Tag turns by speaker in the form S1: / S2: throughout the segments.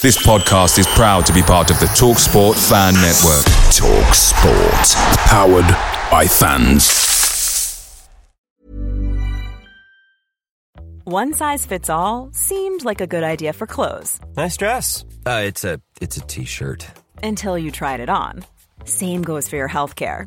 S1: This podcast is proud to be part of the TalkSport Fan Network.
S2: TalkSport. Powered by fans.
S3: One size fits all seemed like a good idea for clothes
S4: Nice dress. Uh, it's a it's a t-shirt.
S3: until you tried it on. Same goes for your healthcare.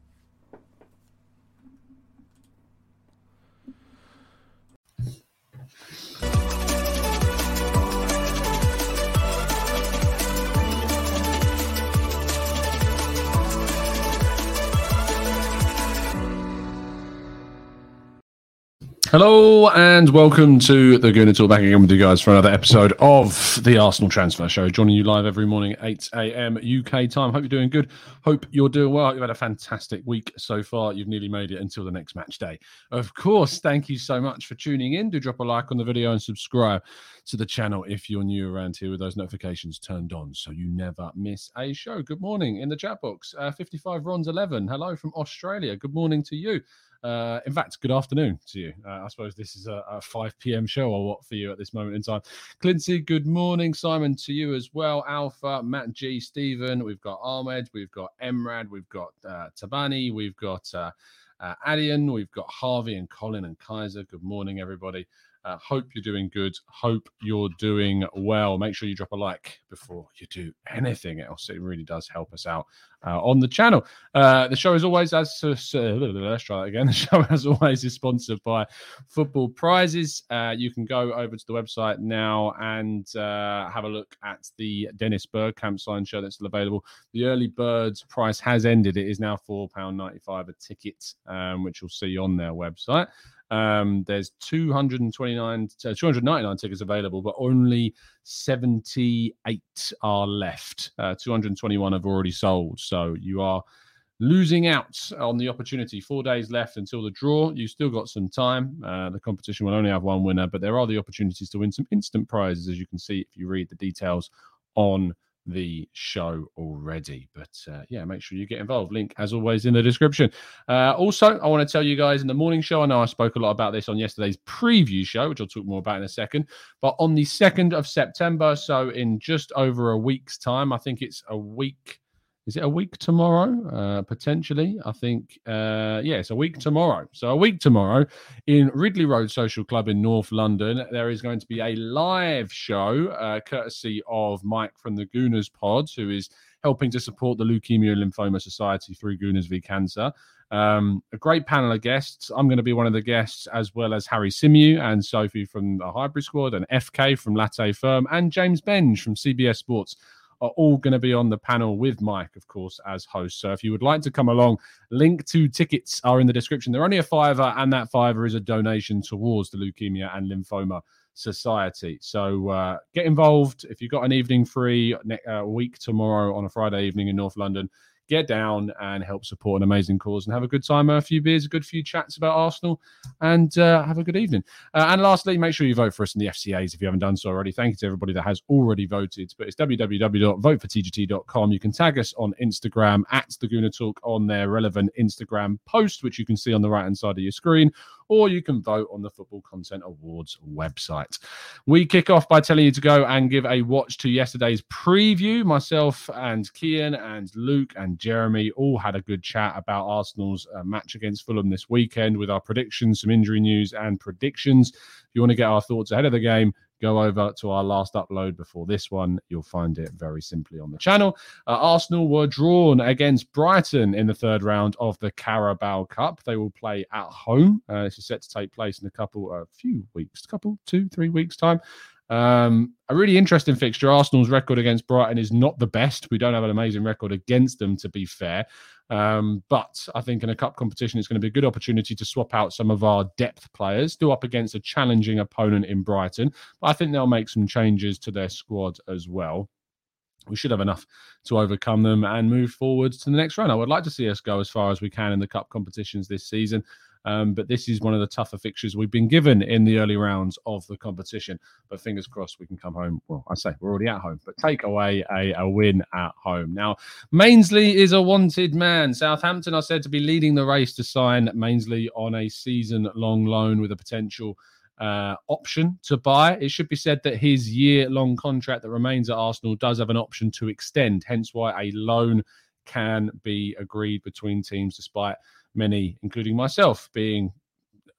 S5: Hello and welcome to the Gooner Talk back again with you guys for another episode of the Arsenal Transfer Show. Joining you live every morning 8 a.m. UK time. Hope you're doing good. Hope you're doing well. You've had a fantastic week so far. You've nearly made it until the next match day. Of course, thank you so much for tuning in. Do drop a like on the video and subscribe to the channel if you're new around here with those notifications turned on so you never miss a show. Good morning in the chat box. Uh, 55 Ron's 11. Hello from Australia. Good morning to you. Uh, in fact, good afternoon to you. Uh, I suppose this is a, a 5 p.m. show or what for you at this moment in time. Clincy, good morning. Simon, to you as well. Alpha, Matt G, Stephen. We've got Ahmed. We've got Emrad. We've got uh, Tabani. We've got uh, uh, Adian. We've got Harvey and Colin and Kaiser. Good morning, everybody. Uh, hope you're doing good. Hope you're doing well. Make sure you drop a like before you do anything else. It really does help us out uh, on the channel. Uh, the show, as always, as uh, let's try that again. The show, as always, is sponsored by Football Prizes. Uh, you can go over to the website now and uh, have a look at the Dennis Bergkamp sign show that's still available. The early birds price has ended. It is now four pound ninety five a ticket, um, which you'll see on their website. Um, there's 229, uh, 299 tickets available, but only 78 are left. Uh, 221 have already sold. So you are losing out on the opportunity. Four days left until the draw. You've still got some time. Uh, the competition will only have one winner, but there are the opportunities to win some instant prizes, as you can see if you read the details on the show already. But uh, yeah, make sure you get involved. Link, as always, in the description. Uh, also, I want to tell you guys in the morning show, I know I spoke a lot about this on yesterday's preview show, which I'll talk more about in a second. But on the 2nd of September, so in just over a week's time, I think it's a week. Is it a week tomorrow? Uh, potentially. I think, uh, yeah, a week tomorrow. So, a week tomorrow in Ridley Road Social Club in North London, there is going to be a live show uh, courtesy of Mike from the Gooners Pods, who is helping to support the Leukemia and Lymphoma Society through Gooners v Cancer. Um, a great panel of guests. I'm going to be one of the guests, as well as Harry Symeou and Sophie from the Hybrid Squad, and FK from Latte Firm, and James Benge from CBS Sports are all going to be on the panel with Mike, of course, as host. So if you would like to come along, link to tickets are in the description. They're only a fiver, and that fiver is a donation towards the Leukemia and Lymphoma Society. So uh, get involved. If you've got an evening free, ne- uh, week tomorrow on a Friday evening in North London, get down and help support an amazing cause and have a good time, a few beers, a good few chats about Arsenal, and uh, have a good evening. Uh, and lastly, make sure you vote for us in the FCAs if you haven't done so already. Thank you to everybody that has already voted. But it's www.votefortgt.com. You can tag us on Instagram at the Gooner Talk on their relevant Instagram post, which you can see on the right hand side of your screen, or you can vote on the Football Content Awards website. We kick off by telling you to go and give a watch to yesterday's preview. Myself and Kian and Luke and Jeremy all had a good chat about Arsenal's uh, match against Fulham this weekend with our predictions, some injury news, and predictions. If you want to get our thoughts ahead of the game, go over to our last upload before this one. You'll find it very simply on the channel. Uh, Arsenal were drawn against Brighton in the third round of the Carabao Cup. They will play at home. Uh, this is set to take place in a couple, a few weeks, couple, two, three weeks time. Um, a really interesting fixture. Arsenal's record against Brighton is not the best. We don't have an amazing record against them, to be fair. Um, but I think in a cup competition, it's going to be a good opportunity to swap out some of our depth players, still up against a challenging opponent in Brighton. But I think they'll make some changes to their squad as well. We should have enough to overcome them and move forward to the next round. I would like to see us go as far as we can in the cup competitions this season. Um, but this is one of the tougher fixtures we've been given in the early rounds of the competition. But fingers crossed we can come home. Well, I say we're already at home, but take away a, a win at home. Now, Mainsley is a wanted man. Southampton are said to be leading the race to sign Mainsley on a season long loan with a potential. Uh, option to buy. It should be said that his year long contract that remains at Arsenal does have an option to extend, hence why a loan can be agreed between teams despite many, including myself, being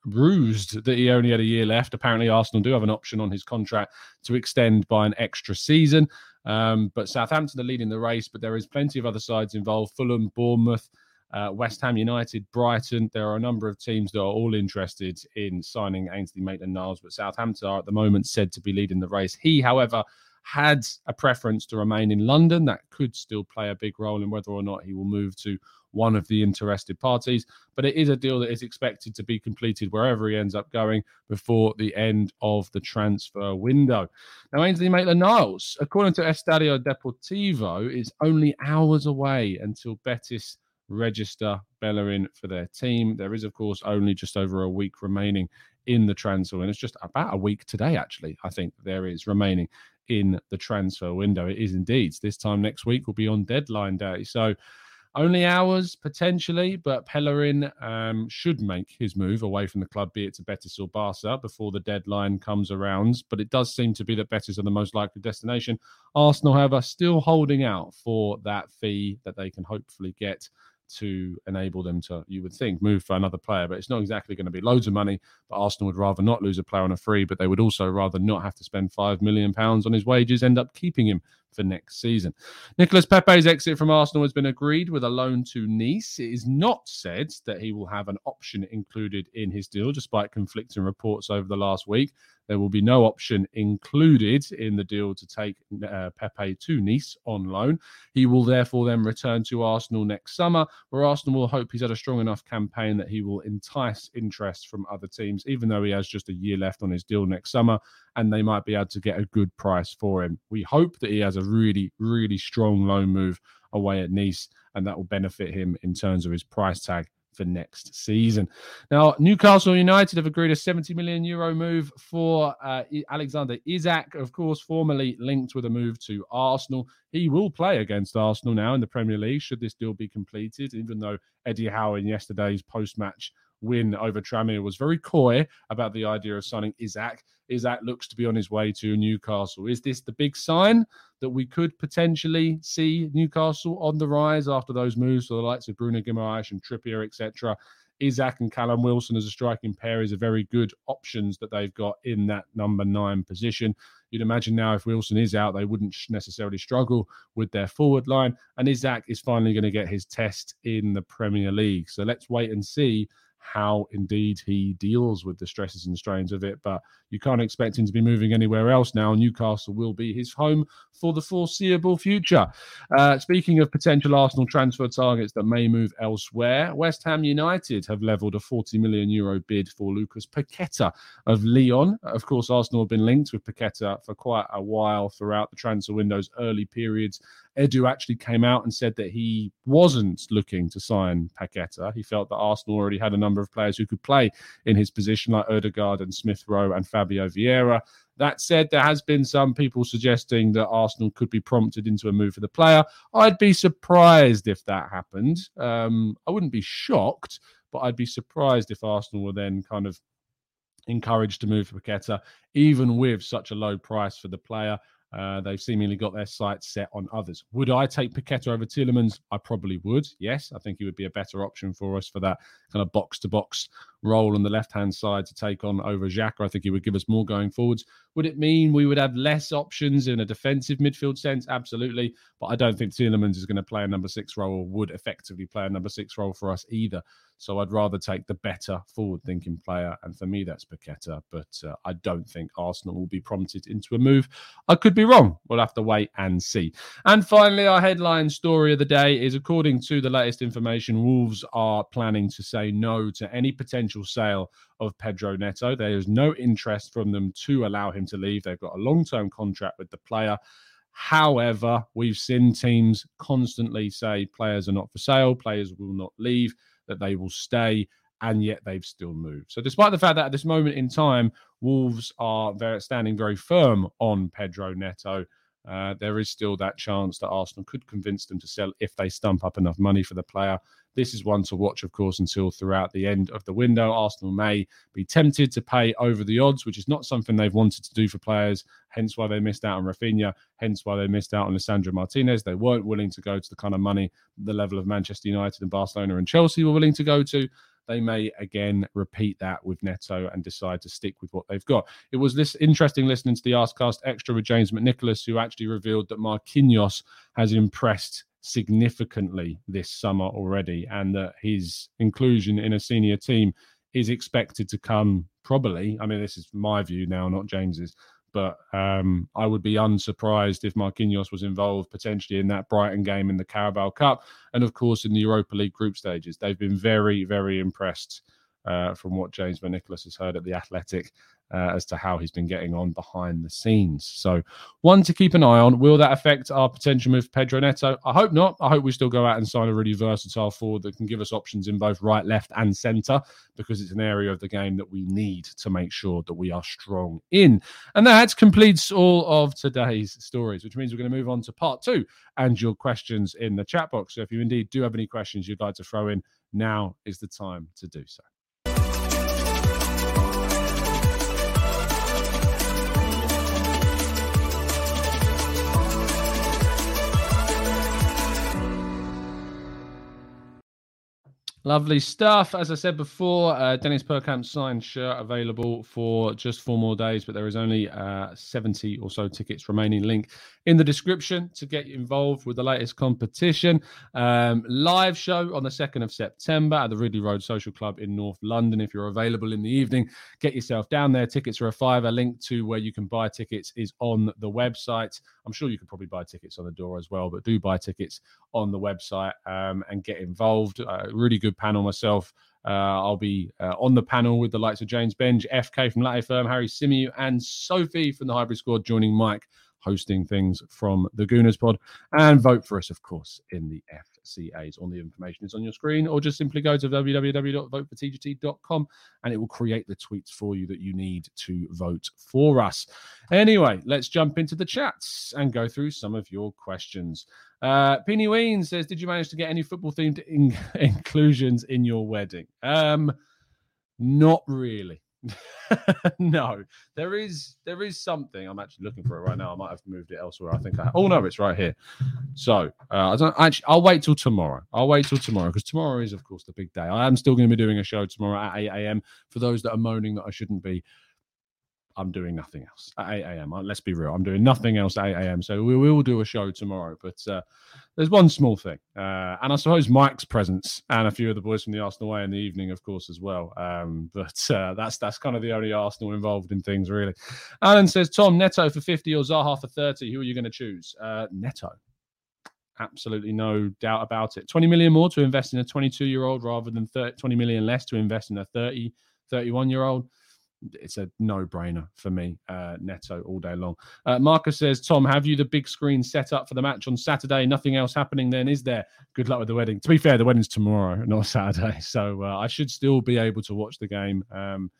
S5: bruised that he only had a year left. Apparently, Arsenal do have an option on his contract to extend by an extra season. Um, but Southampton are leading the race, but there is plenty of other sides involved Fulham, Bournemouth. Uh, West Ham United, Brighton. There are a number of teams that are all interested in signing Ainsley Maitland Niles, but Southampton are at the moment said to be leading the race. He, however, had a preference to remain in London. That could still play a big role in whether or not he will move to one of the interested parties. But it is a deal that is expected to be completed wherever he ends up going before the end of the transfer window. Now, Ainsley Maitland Niles, according to Estadio Deportivo, is only hours away until Betis register Bellerin for their team. There is, of course, only just over a week remaining in the transfer, and it's just about a week today, actually. I think there is remaining in the transfer window. It is indeed. This time next week will be on deadline day. So only hours potentially, but Bellerin um, should make his move away from the club, be it to Betis or Barca, before the deadline comes around. But it does seem to be that Betis are the most likely destination. Arsenal, however, still holding out for that fee that they can hopefully get to enable them to, you would think, move for another player. But it's not exactly going to be loads of money. But Arsenal would rather not lose a player on a free, but they would also rather not have to spend five million pounds on his wages, end up keeping him for next season. Nicolas Pepe's exit from Arsenal has been agreed with a loan to Nice. It is not said that he will have an option included in his deal, despite conflicting reports over the last week. There will be no option included in the deal to take uh, Pepe to Nice on loan. He will therefore then return to Arsenal next summer, where Arsenal will hope he's had a strong enough campaign that he will entice interest from other teams, even though he has just a year left on his deal next summer, and they might be able to get a good price for him. We hope that he has a really, really strong loan move away at Nice, and that will benefit him in terms of his price tag for next season. Now, Newcastle United have agreed a 70 million euro move for uh, Alexander Isak, of course, formerly linked with a move to Arsenal. He will play against Arsenal now in the Premier League should this deal be completed, even though Eddie Howe in yesterday's post match win over Tranmere was very coy about the idea of signing Isak. Isak looks to be on his way to Newcastle. Is this the big sign that we could potentially see Newcastle on the rise after those moves for the likes of Bruno Guimaraes and Trippier, etc.? Isak and Callum Wilson as a striking pair is a very good options that they've got in that number nine position. You'd imagine now if Wilson is out, they wouldn't necessarily struggle with their forward line. And Isak is finally going to get his test in the Premier League. So let's wait and see how indeed he deals with the stresses and strains of it. But you can't expect him to be moving anywhere else now. Newcastle will be his home for the foreseeable future. Uh, speaking of potential Arsenal transfer targets that may move elsewhere, West Ham United have levelled a 40 million euro bid for Lucas Paqueta of Lyon. Of course, Arsenal have been linked with Paqueta for quite a while throughout the transfer window's early periods Edu actually came out and said that he wasn't looking to sign Paqueta. He felt that Arsenal already had a number of players who could play in his position, like Odegaard and Smith Rowe and Fabio Vieira. That said, there has been some people suggesting that Arsenal could be prompted into a move for the player. I'd be surprised if that happened. Um, I wouldn't be shocked, but I'd be surprised if Arsenal were then kind of encouraged to move for Paqueta, even with such a low price for the player. Uh, they've seemingly got their sights set on others. Would I take Paqueta over Tielemans? I probably would. Yes, I think he would be a better option for us for that kind of box to box role on the left hand side to take on over Xhaka. I think he would give us more going forwards. Would it mean we would have less options in a defensive midfield sense? Absolutely. But I don't think Tielemans is going to play a number six role or would effectively play a number six role for us either. So I'd rather take the better forward thinking player. And for me, that's Paqueta. But uh, I don't think Arsenal will be prompted into a move. I could be wrong. We'll have to wait and see. And finally, our headline story of the day is according to the latest information, Wolves are planning to say no to any potential sale of Pedro Neto. There is no interest from them to allow him to leave. They've got a long term contract with the player. However, we've seen teams constantly say players are not for sale, players will not leave that they will stay, and yet they've still moved. So, despite the fact that at this moment in time, Wolves are very, standing very firm on Pedro Neto, uh, there is still that chance that Arsenal could convince them to sell if they stump up enough money for the player. This is one to watch, of course, until throughout the end of the window. Arsenal may be tempted to pay over the odds, which is not something they've wanted to do for players, hence why they missed out on Rafinha, hence why they missed out on Lisandro Martinez. They weren't willing to go to the kind of money, the level of Manchester United and Barcelona and Chelsea were willing to go to they may again repeat that with Neto and decide to stick with what they've got. It was this interesting listening to the Arscast Extra with James McNicholas, who actually revealed that Marquinhos has impressed significantly this summer already, and that his inclusion in a senior team is expected to come probably. I mean, this is my view now, not James's. But um, I would be unsurprised if Marquinhos was involved potentially in that Brighton game in the Carabao Cup, and of course in the Europa League group stages. They've been very, very impressed uh, from what James Nicholas has heard at the Athletic uh, as to how he's been getting on behind the scenes. So, one to keep an eye on. Will that affect our potential move Pedro Neto? I hope not. I hope we still go out and sign a really versatile forward that can give us options in both right, left, and centre because it's an area of the game that we need to make sure that we are strong in. And that completes all of today's stories, which means we're going to move on to part two and your questions in the chat box. So, if you indeed do have any questions you'd like to throw in, now is the time to do so. Lovely stuff. As I said before, uh, Dennis Bergkamp's signed shirt available for just four more days, but there is only uh, 70 or so tickets remaining. Link in the description to get involved with the latest competition. Um, live show on the 2nd of September at the Ridley Road Social Club in North London. If you're available in the evening, get yourself down there. Tickets are a five. A link to where you can buy tickets is on the website. I'm sure you could probably buy tickets on the door as well, but do buy tickets on the website um, and get involved. Uh, really good panel myself. Uh, I'll be uh, on the panel with the likes of James Benge, FK from Latte Firm, Harry Symeou, and Sophie from the Hybrid Squad, joining Mike hosting things from the Gooners Pod. And vote for us, of course, in the FCAs. All the information is on your screen, or just simply go to www.votefortgt.com and it will create the tweets for you that you need to vote for us. Anyway, let's jump into the chats and go through some of your questions. Uh, Peony Ween says, Did you manage to get any football themed in- inclusions in your wedding? Um, not really. no, there is there is something. I'm actually looking for it right now. I might have moved it elsewhere. I think I. Oh no, it's right here. So uh, I don't actually. I'll wait till tomorrow. I'll wait till tomorrow because tomorrow is, of course, the big day. I am still going to be doing a show tomorrow at 8 a.m. For those that are moaning that I shouldn't be, I'm doing nothing else at 8 a.m. Let's be real. I'm doing nothing else at 8 a.m. So we will do a show tomorrow. But uh, there's one small thing. Uh, and I suppose Mike's presence and a few of the boys from the Arsenal way in the evening, of course, as well. Um, but uh, that's that's kind of the only Arsenal involved in things, really. Alan says, Tom, Neto for 50 or Zaha for 30. Who are you going to choose? Uh, Neto. Absolutely no doubt about it. 20 million more to invest in a 22 year old rather than 30, 20 million less to invest in a 30, 31 year old it's a no-brainer for me. Uh, Neto all day long. Uh, Marcus says, Tom, have you the big screen set up for the match on Saturday? Nothing else happening then, is there? Good luck with the wedding. To be fair, the wedding's tomorrow, not Saturday, so uh, I should still be able to watch the game. Um,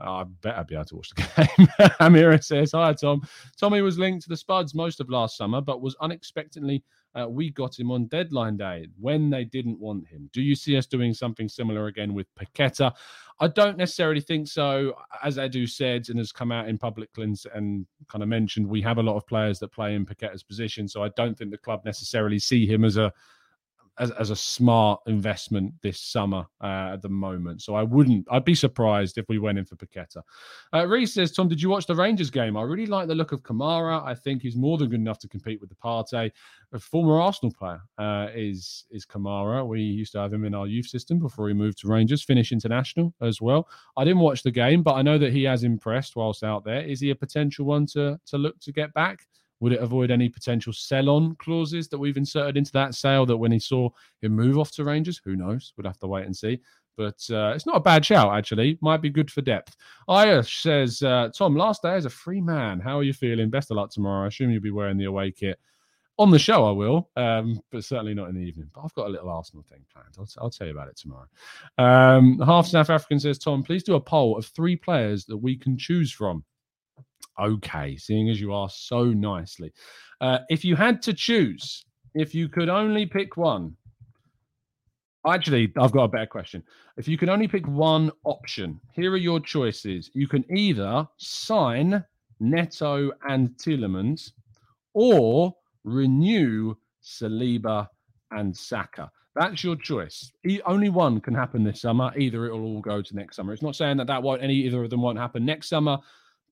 S5: I better be able to watch the game. Amira says, Hi, Tom. Tommy was linked to the Spuds most of last summer, but was unexpectedly Uh, we got him on deadline day when they didn't want him. Do you see us doing something similar again with Paqueta? I don't necessarily think so. As Edu said and has come out in public and, and kind of mentioned, we have a lot of players that play in Paqueta's position. So I don't think the club necessarily see him as a as, as a smart investment this summer uh, at the moment. So I wouldn't, I'd be surprised if we went in for Paqueta. Uh, Reese says, Tom, did you watch the Rangers game? I really like the look of Kamara. I think he's more than good enough to compete with the Partey. A former Arsenal player uh, is is Kamara. We used to have him in our youth system before he moved to Rangers, Finnish international as well. I didn't watch the game, but I know that he has impressed whilst out there. Is he a potential one to to look to get back? Would it avoid any potential sell on clauses that we've inserted into that sale that when he saw him move off to Rangers? Who knows? We'd have to wait and see. But uh, it's not a bad shout, actually. Might be good for depth. Ayush says, uh, Tom, last day as a free man. How are you feeling? Best of luck tomorrow. I assume you'll be wearing the away kit. On the show, I will, um, but certainly not in the evening. But I've got a little Arsenal thing planned. I'll, I'll tell you about it tomorrow. Um, half South African says, Tom, please do a poll of three players that we can choose from. Okay, seeing as you are so nicely. Uh, if you had to choose, if you could only pick one, actually, I've got a better question. If you could only pick one option, here are your choices. You can either sign Neto and Tielemans or renew Saliba and Saka. That's your choice. only one can happen this summer. Either it will all go to next summer. It's not saying that that won't any either of them won't happen next summer.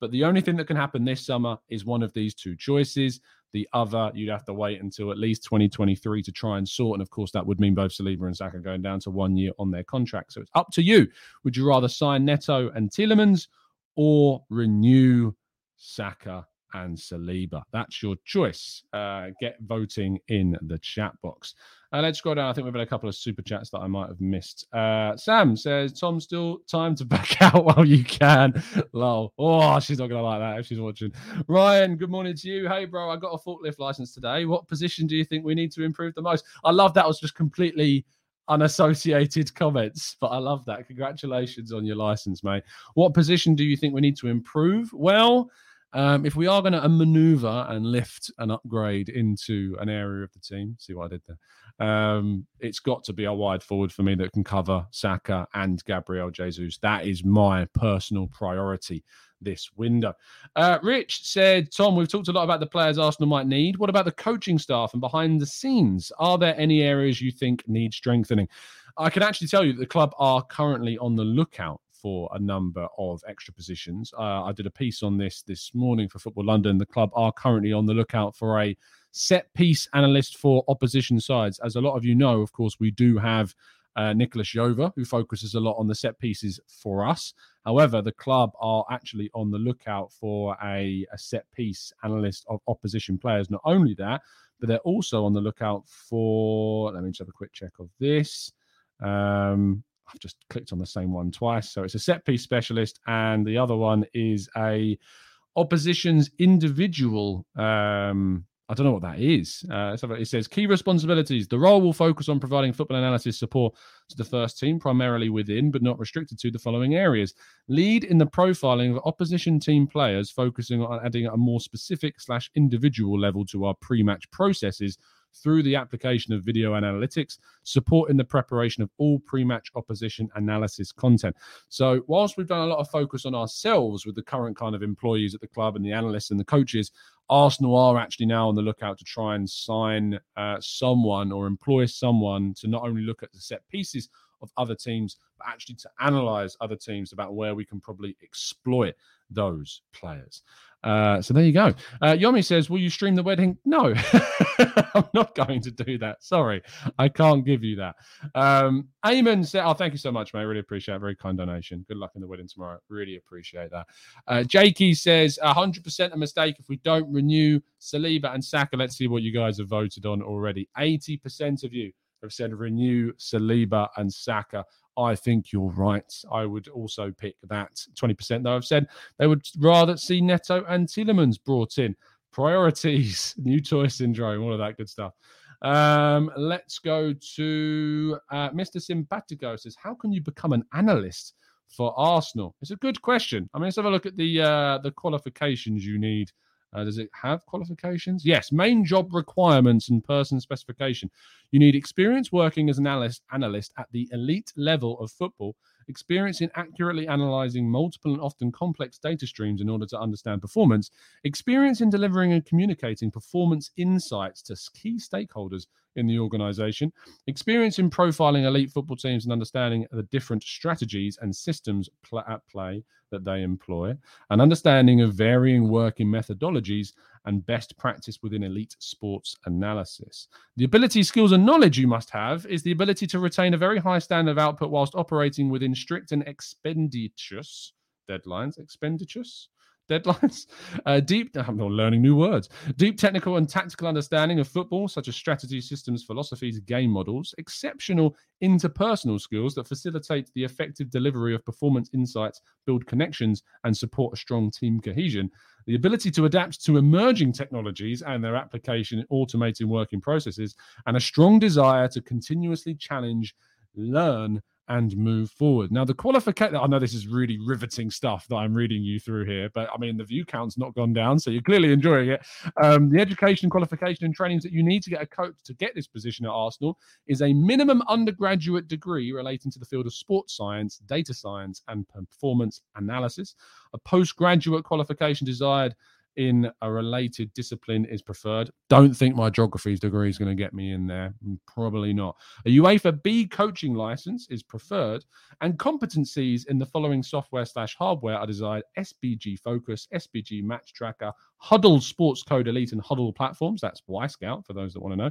S5: But the only thing that can happen this summer is one of these two choices. The other, you'd have to wait until at least 2023 to try and sort. And of course, that would mean both Saliba and Saka going down to one year on their contract. So it's up to you. Would you rather sign Neto and Tielemans or renew Saka and Saliba. That's your choice. Uh, get voting in the chat box. Uh, let's go down. I think we've had a couple of super chats that I might have missed. Uh, Sam says, Tom, still time to back out while you can. Lol. Oh, she's not going to like that if she's watching. Ryan, good morning to you. Hey, bro, I got a forklift license today. What position do you think we need to improve the most? I love that. was just completely unassociated comments, but I love that. Congratulations on your license, mate. What position do you think we need to improve? Well, um, if we are going to maneuver and lift and upgrade into an area of the team, see what I did there. Um, it's got to be a wide forward for me that can cover Saka and Gabriel Jesus. That is my personal priority this window. Uh, Rich said, Tom, we've talked a lot about the players Arsenal might need. What about the coaching staff and behind the scenes? Are there any areas you think need strengthening? I can actually tell you that the club are currently on the lookout for a number of extra positions. Uh, I did a piece on this this morning for Football London. The club are currently on the lookout for a set piece analyst for opposition sides. As a lot of you know, of course, we do have uh, Nicolas Jover, who focuses a lot on the set pieces for us. However, the club are actually on the lookout for a, a set piece analyst of opposition players. Not only that, but they're also on the lookout for. Let me just have a quick check of this. Um, I've just clicked on the same one twice. So it's a set piece specialist, and the other one is a opposition's individual. Um, I don't know what that is. Uh, it says key responsibilities. The role will focus on providing football analysis support to the first team, primarily within, but not restricted to, the following areas: lead in the profiling of opposition team players, focusing on adding a more specific slash individual level to our pre-match processes through the application of video analytics, supporting the preparation of all pre match opposition analysis content. So, whilst we've done a lot of focus on ourselves with the current kind of employees at the club and the analysts and the coaches, Arsenal are actually now on the lookout to try and sign uh, someone or employ someone to not only look at the set pieces of other teams, but actually to analyze other teams about where we can probably exploit those players. Uh, so there you go. Uh, Yomi says, "Will you stream the wedding?" No, I'm not going to do that. Sorry, I can't give you that. Um, Eamon said, "Oh, thank you so much, mate. Really appreciate it. Very kind donation. Good luck in the wedding tomorrow. Really appreciate that." Uh, Jakey says, "100% a mistake if we don't renew Saliba and Saka." Let's see what you guys have voted on already. 80% of you have said renew Saliba and Saka. I think you're right. I would also pick that 20%, though I've said they would rather see Neto and Tielemans brought in. Priorities, new toy syndrome, all of that good stuff. Um, let's go to uh, Mr. Simpatico says, How can you become an analyst for Arsenal? It's a good question. I mean, let's have a look at the uh, the qualifications you need Uh, does it have qualifications? Yes. Main job requirements and person specification. You need experience working as an analyst, analyst at the elite level of football experience in accurately analyzing multiple and often complex data streams in order to understand performance, experience in delivering and communicating performance insights to key stakeholders in the organization, experience in profiling elite football teams and understanding the different strategies and systems pl- at play that they employ, an understanding of varying working methodologies and best practice within elite sports analysis. The ability, skills, and knowledge you must have is the ability to retain a very high standard of output whilst operating within strict and expeditious deadlines. Expeditious? Deadlines. Uh, deep, I'm not learning new words. Deep technical and tactical understanding of football, such as strategy, systems, philosophies, game models. Exceptional interpersonal skills that facilitate the effective delivery of performance insights, build connections, and support a strong team cohesion. The ability to adapt to emerging technologies and their application in automating working processes, and a strong desire to continuously challenge, learn, and move forward. Now, the qualification, I know this is really riveting stuff that I'm reading you through here, but I mean, the view count's not gone down, so you're clearly enjoying it. Um, the education, qualification, and trainings that you need to get a coach to get this position at Arsenal is a minimum undergraduate degree relating to the field of sports science, data science, and performance analysis, a postgraduate qualification desired in a related discipline is preferred. Don't think my geography degree is going to get me in there. Mm, probably not. A UEFA B coaching license is preferred, and competencies in the following software slash hardware are desired: SBG Focus, SBG Match Tracker, Hudl Sports Code Elite, and Hudl platforms. That's Wyscout for those that want to know.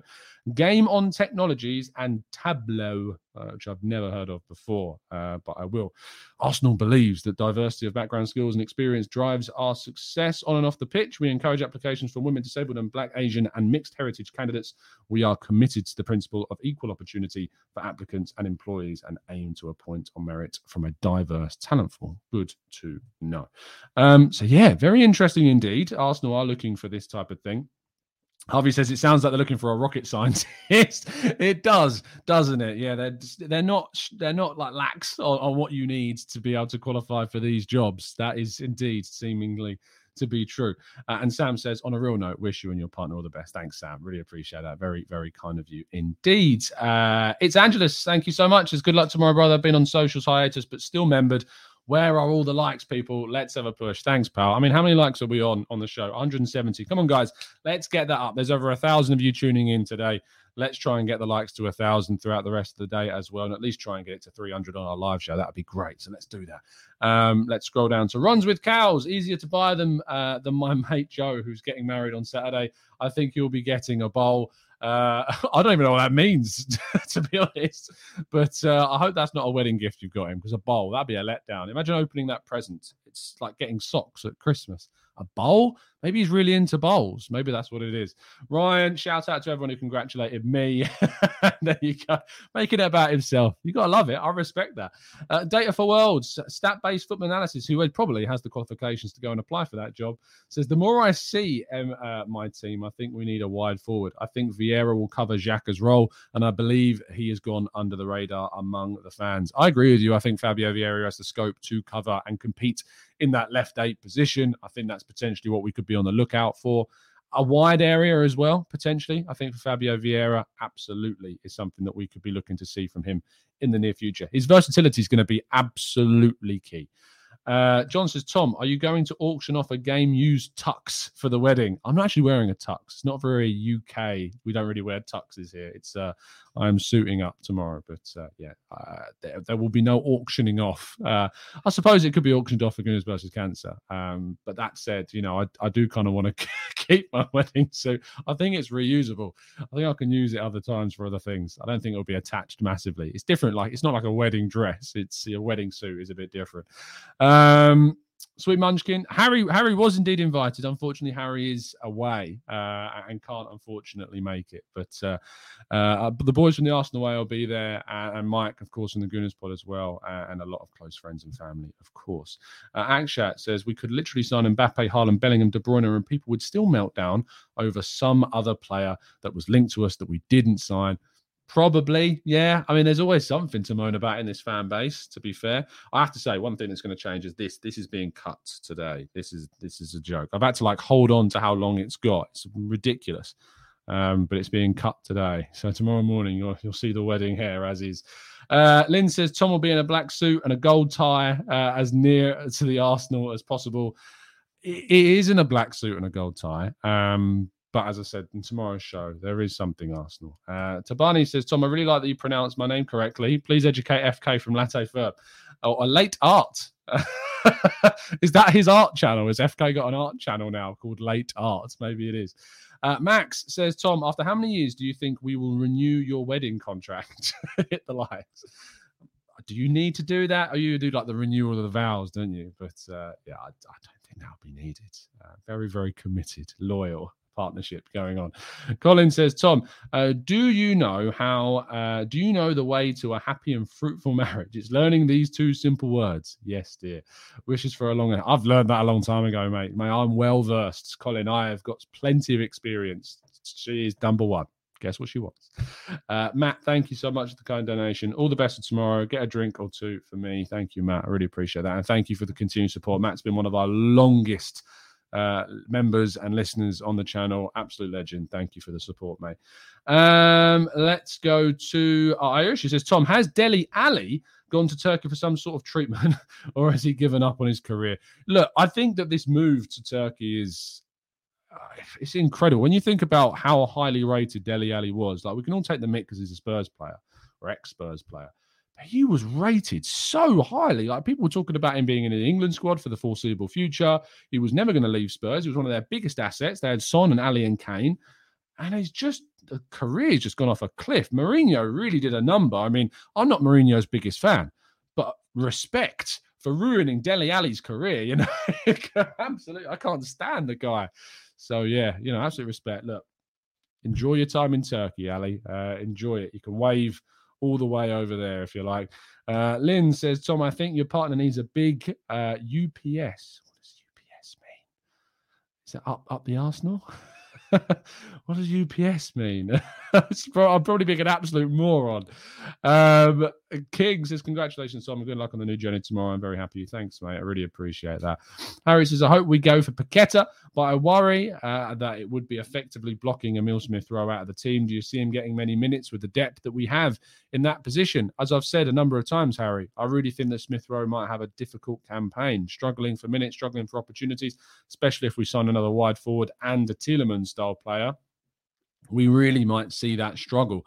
S5: Game on Technologies and Tableau uh, which I've never heard of before, uh, but I will. Arsenal believes that diversity of background, skills, and experience drives our success on and off the pitch. We encourage applications from women, disabled, and Black, Asian, and mixed heritage candidates. We are committed to the principle of equal opportunity for applicants and employees and aim to appoint on merit from a diverse talent pool. Good to know. Um, so, yeah, very interesting indeed. Are looking for this type of thing. Harvey says it sounds like they're looking for a rocket scientist. it does, doesn't it? Yeah, they're they're not they're not like lax on, on, what you need to be able to qualify for these jobs. That is indeed seemingly to be true. Uh, and Sam says, on a real note, wish you and your partner all the best. Thanks, Sam. Really appreciate that. Very very kind of you indeed. Uh, it's Angelus. Thank you so much. It's good luck tomorrow, brother. Been on socials hiatus, but still membered. Where are all the likes, people? Let's have a push. Thanks, pal. I mean, how many likes are we on on the show? 170. Come on, guys. Let's get that up. There's over a thousand of you tuning in today. Let's try and get the likes to a thousand throughout the rest of the day as well, and at least try and get it to 300 on our live show. That would be great. So let's do that. Um, let's scroll down to runs with cows. Easier to buy them uh, than my mate Joe, who's getting married on Saturday. I think you'll be getting a bowl. Uh, I don't even know what that means, to be honest. But uh, I hope that's not a wedding gift you've got him because a bowl, that'd be a letdown. Imagine opening that present. It's like getting socks at Christmas. A bowl? Maybe he's really into bowls. Maybe that's what it is. Ryan, shout out to everyone who congratulated me. there you go. Making it about himself. You got to love it. I respect that. Uh, Data for Worlds, stat based football analysis, who probably has the qualifications to go and apply for that job, says the more I see um, uh, my team, I think we need a wide forward. I think Vieira will cover Xhaka's role, and I believe he has gone under the radar among the fans. I agree with you. I think Fabio Vieira has the scope to cover and compete in that left eight position. I think that's potentially what we could be on the lookout for. A wide area as well, potentially. I think for Fabio Vieira, absolutely is something that we could be looking to see from him in the near future. His versatility is going to be absolutely key. Uh, John says, Tom, are you going to auction off a game used tux for the wedding? I'm not actually wearing a tux. It's not very UK. We don't really wear tuxes here. It's uh, I'm suiting up tomorrow, but uh, yeah, uh, there, there, will be no auctioning off. Uh, I suppose it could be auctioned off for Gunners versus Cancer. Um, but that said, you know, I, I do kind of want to keep my wedding suit. I think it's reusable. I think I can use it other times for other things. I don't think it'll be attached massively. It's different. Like it's not like a wedding dress. It's a wedding suit is a bit different. Um, Sweet Munchkin. Harry Harry was indeed invited. Unfortunately, Harry is away uh, and can't unfortunately make it. But uh, uh, the boys from the Arsenal way will be there, and Mike, of course, from the Gooners pod as well, and a lot of close friends and family, of course. Uh, Akshat says we could literally sign Mbappe, Haaland, Bellingham, De Bruyne, and people would still melt down over some other player that was linked to us that we didn't sign. Probably, yeah. I mean, there's always something to moan about in this fan base. To be fair, I have to say one thing that's going to change is this. This is being cut today. This is this is a joke. I've had to like hold on to how long it's got. It's ridiculous, um, but it's being cut today. So tomorrow morning you'll you'll see the wedding hair as is. Uh, Lynn says Tom will be in a black suit and a gold tie uh, as near to the Arsenal as possible. It, it is in a black suit and a gold tie. Um, but as I said in tomorrow's show, there is something Arsenal. Uh, Tabani says, Tom, I really like that you pronounced my name correctly. Please educate FK from Latte Verb. Oh, a late art. is that his art channel? Has FK got an art channel now called Late Art? Maybe it is. Uh, Max says, Tom, after how many years do you think we will renew your wedding contract? Hit the likes. Do you need to do that? Or you do like the renewal of the vows, don't you? But uh, yeah, I, I, don't think that'll be needed. Uh, very, very committed, loyal partnership going on. Colin says, Tom, uh, do you know how, uh, do you know the way to a happy and fruitful marriage? It's learning these two simple words. Yes, dear. Wishes for a long, I've learned that a long time ago, mate. Mate, I'm well versed. Colin, I have got plenty of experience. She is number one. Guess what she wants. Uh, Matt, thank you so much for the kind donation. All the best for tomorrow. Get a drink or two for me. Thank you, Matt. I really appreciate that. And thank you for the continued support. Matt's been one of our longest uh, members and listeners on the channel. Absolute legend. Thank you for the support, mate. Um, let's go to Ayush. She says, Tom, has Dele Alli gone to Turkey for some sort of treatment or has he given up on his career? Look, I think that this move to Turkey is uh, it's incredible when you think about how highly rated Dele Alli was. Like we can all take the mic because he's a Spurs player or ex Spurs player he was rated so highly. Like people were talking about him being in the England squad for the foreseeable future. He was never going to leave Spurs. He was one of their biggest assets. They had Son and Alli and Kane. And he's just the career's just gone off a cliff. Mourinho really did a number. I mean, I'm not Mourinho's biggest fan, but respect for ruining Dele Alli's career. You know, absolutely, I can't stand the guy. So yeah, you know, absolute respect. Look, enjoy your time in Turkey, Alli. Uh, enjoy it. You can wave all the way over there, if you like. Uh, Lynn says, Tom, I think your partner needs a big uh, UPS. What does UPS mean? Is it up up the Arsenal? what does UPS mean? I'm probably being an absolute moron. Um, King says, Congratulations, Tom. Good luck on the new journey tomorrow. I'm very happy. Thanks, mate. I really appreciate that. Harry says, I hope we go for Paqueta, but I worry uh, that it would be effectively blocking Emil Smith Rowe out of the team. Do you see him getting many minutes with the depth that we have in that position? As I've said a number of times, Harry, I really think that Smith Rowe might have a difficult campaign, struggling for minutes, struggling for opportunities, especially if we sign another wide forward and a Tielemans style player. We really might see that struggle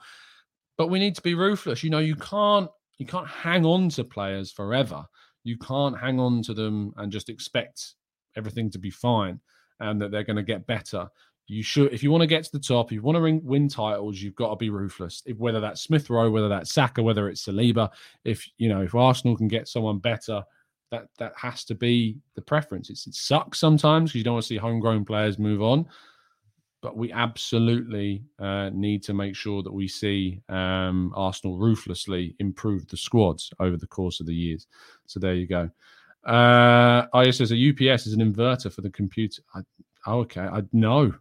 S5: but we need to be ruthless. You know, you can't you can't hang on to players forever. You can't hang on to them and just expect everything to be fine and that they're going to get better. You should, if you want to get to the top, if you want to win, titles, you've got to be ruthless. If, whether that's Smith Rowe, whether that's Saka, whether it's Saliba, if you know if Arsenal can get someone better, that that has to be the preference. It's, it sucks sometimes because you don't want to see homegrown players move on, but we absolutely uh, need to make sure that we see um, Arsenal ruthlessly improve the squads over the course of the years. So there you go. Uh, I says a UPS is an inverter for the computer. I, oh, okay, I no,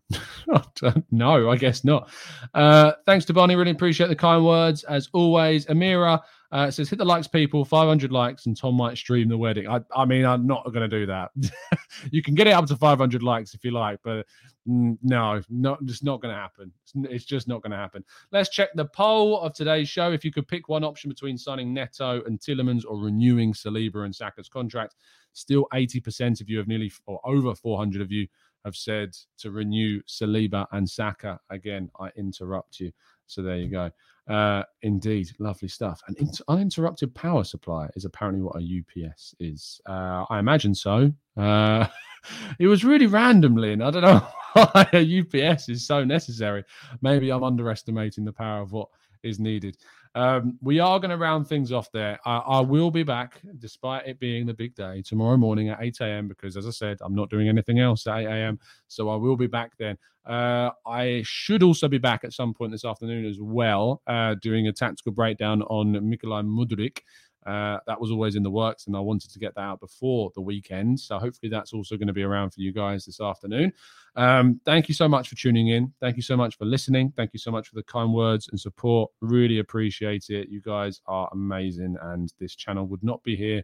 S5: no, I guess not. Uh, thanks to Bonnie, really appreciate the kind words as always. Amira uh, says hit the likes, people, 500 likes, and Tom might stream the wedding. I, I mean, I'm not going to do that. you can get it up to 500 likes if you like, but no, not just not going to happen. It's, it's, just not going to happen. Let's check the poll of today's show. If you could pick one option between signing Neto and Tielemans or renewing Saliba and Saka's contract, still 80% of you have nearly, or over 400 of you have said to renew Saliba and Saka. Again, I interrupt you. So there you go. Uh, indeed, lovely stuff. An inter- uninterrupted power supply is apparently what a UPS is. Uh, I imagine so. Uh, it was really randomly, and I don't know why a UPS is so necessary. Maybe I'm underestimating the power of what is needed. Um, we are going to round things off there. I, I, will be back, despite it being the big day, tomorrow morning at 8 a.m. Because, as I said, I'm not doing anything else at 8 a.m. So I will be back then. Uh, I should also be back at some point this afternoon as well, uh, doing a tactical breakdown on Mykhailo Mudryk Uh, that was always in the works, and I wanted to get that out before the weekend. So hopefully that's also going to be around for you guys this afternoon. Um, thank you so much for tuning in. Thank you so much for listening. Thank you so much for the kind words and support. Really appreciate it. You guys are amazing, and this channel would not be here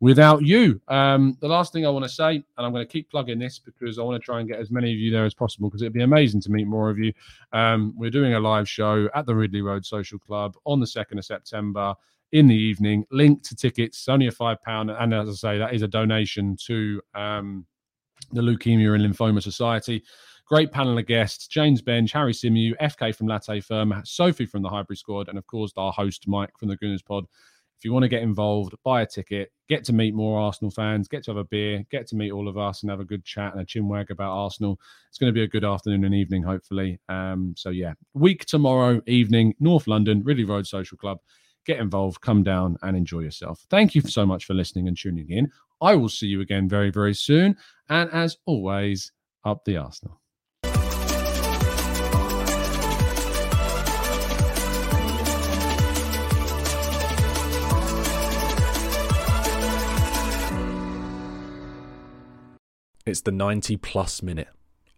S5: without you. Um, the last thing I want to say, and I'm going to keep plugging this because I want to try and get as many of you there as possible because it'd be amazing to meet more of you. Um, we're doing a live show at the Ridley Road Social Club on the 2nd of September in the evening. Link to tickets, only a five pound, and as I say, that is a donation to um, the Leukemia and Lymphoma Society. Great panel of guests: James Benge, Harry Symeou, FK from Latte Firm, Sophie from the Hybrid Squad, and of course our host Mike from the Gooners Pod. If you want to get involved, buy a ticket, get to meet more Arsenal fans, get to have a beer, get to meet all of us and have a good chat and a chinwag about Arsenal. It's going to be a good afternoon and evening, hopefully. Um, so, yeah, week tomorrow evening, North London, Ridley Road Social Club. Get involved, come down and enjoy yourself. Thank you so much for listening and tuning in. I will see you again very, very soon. And as always, up the Arsenal.
S6: It's the 90 plus minute.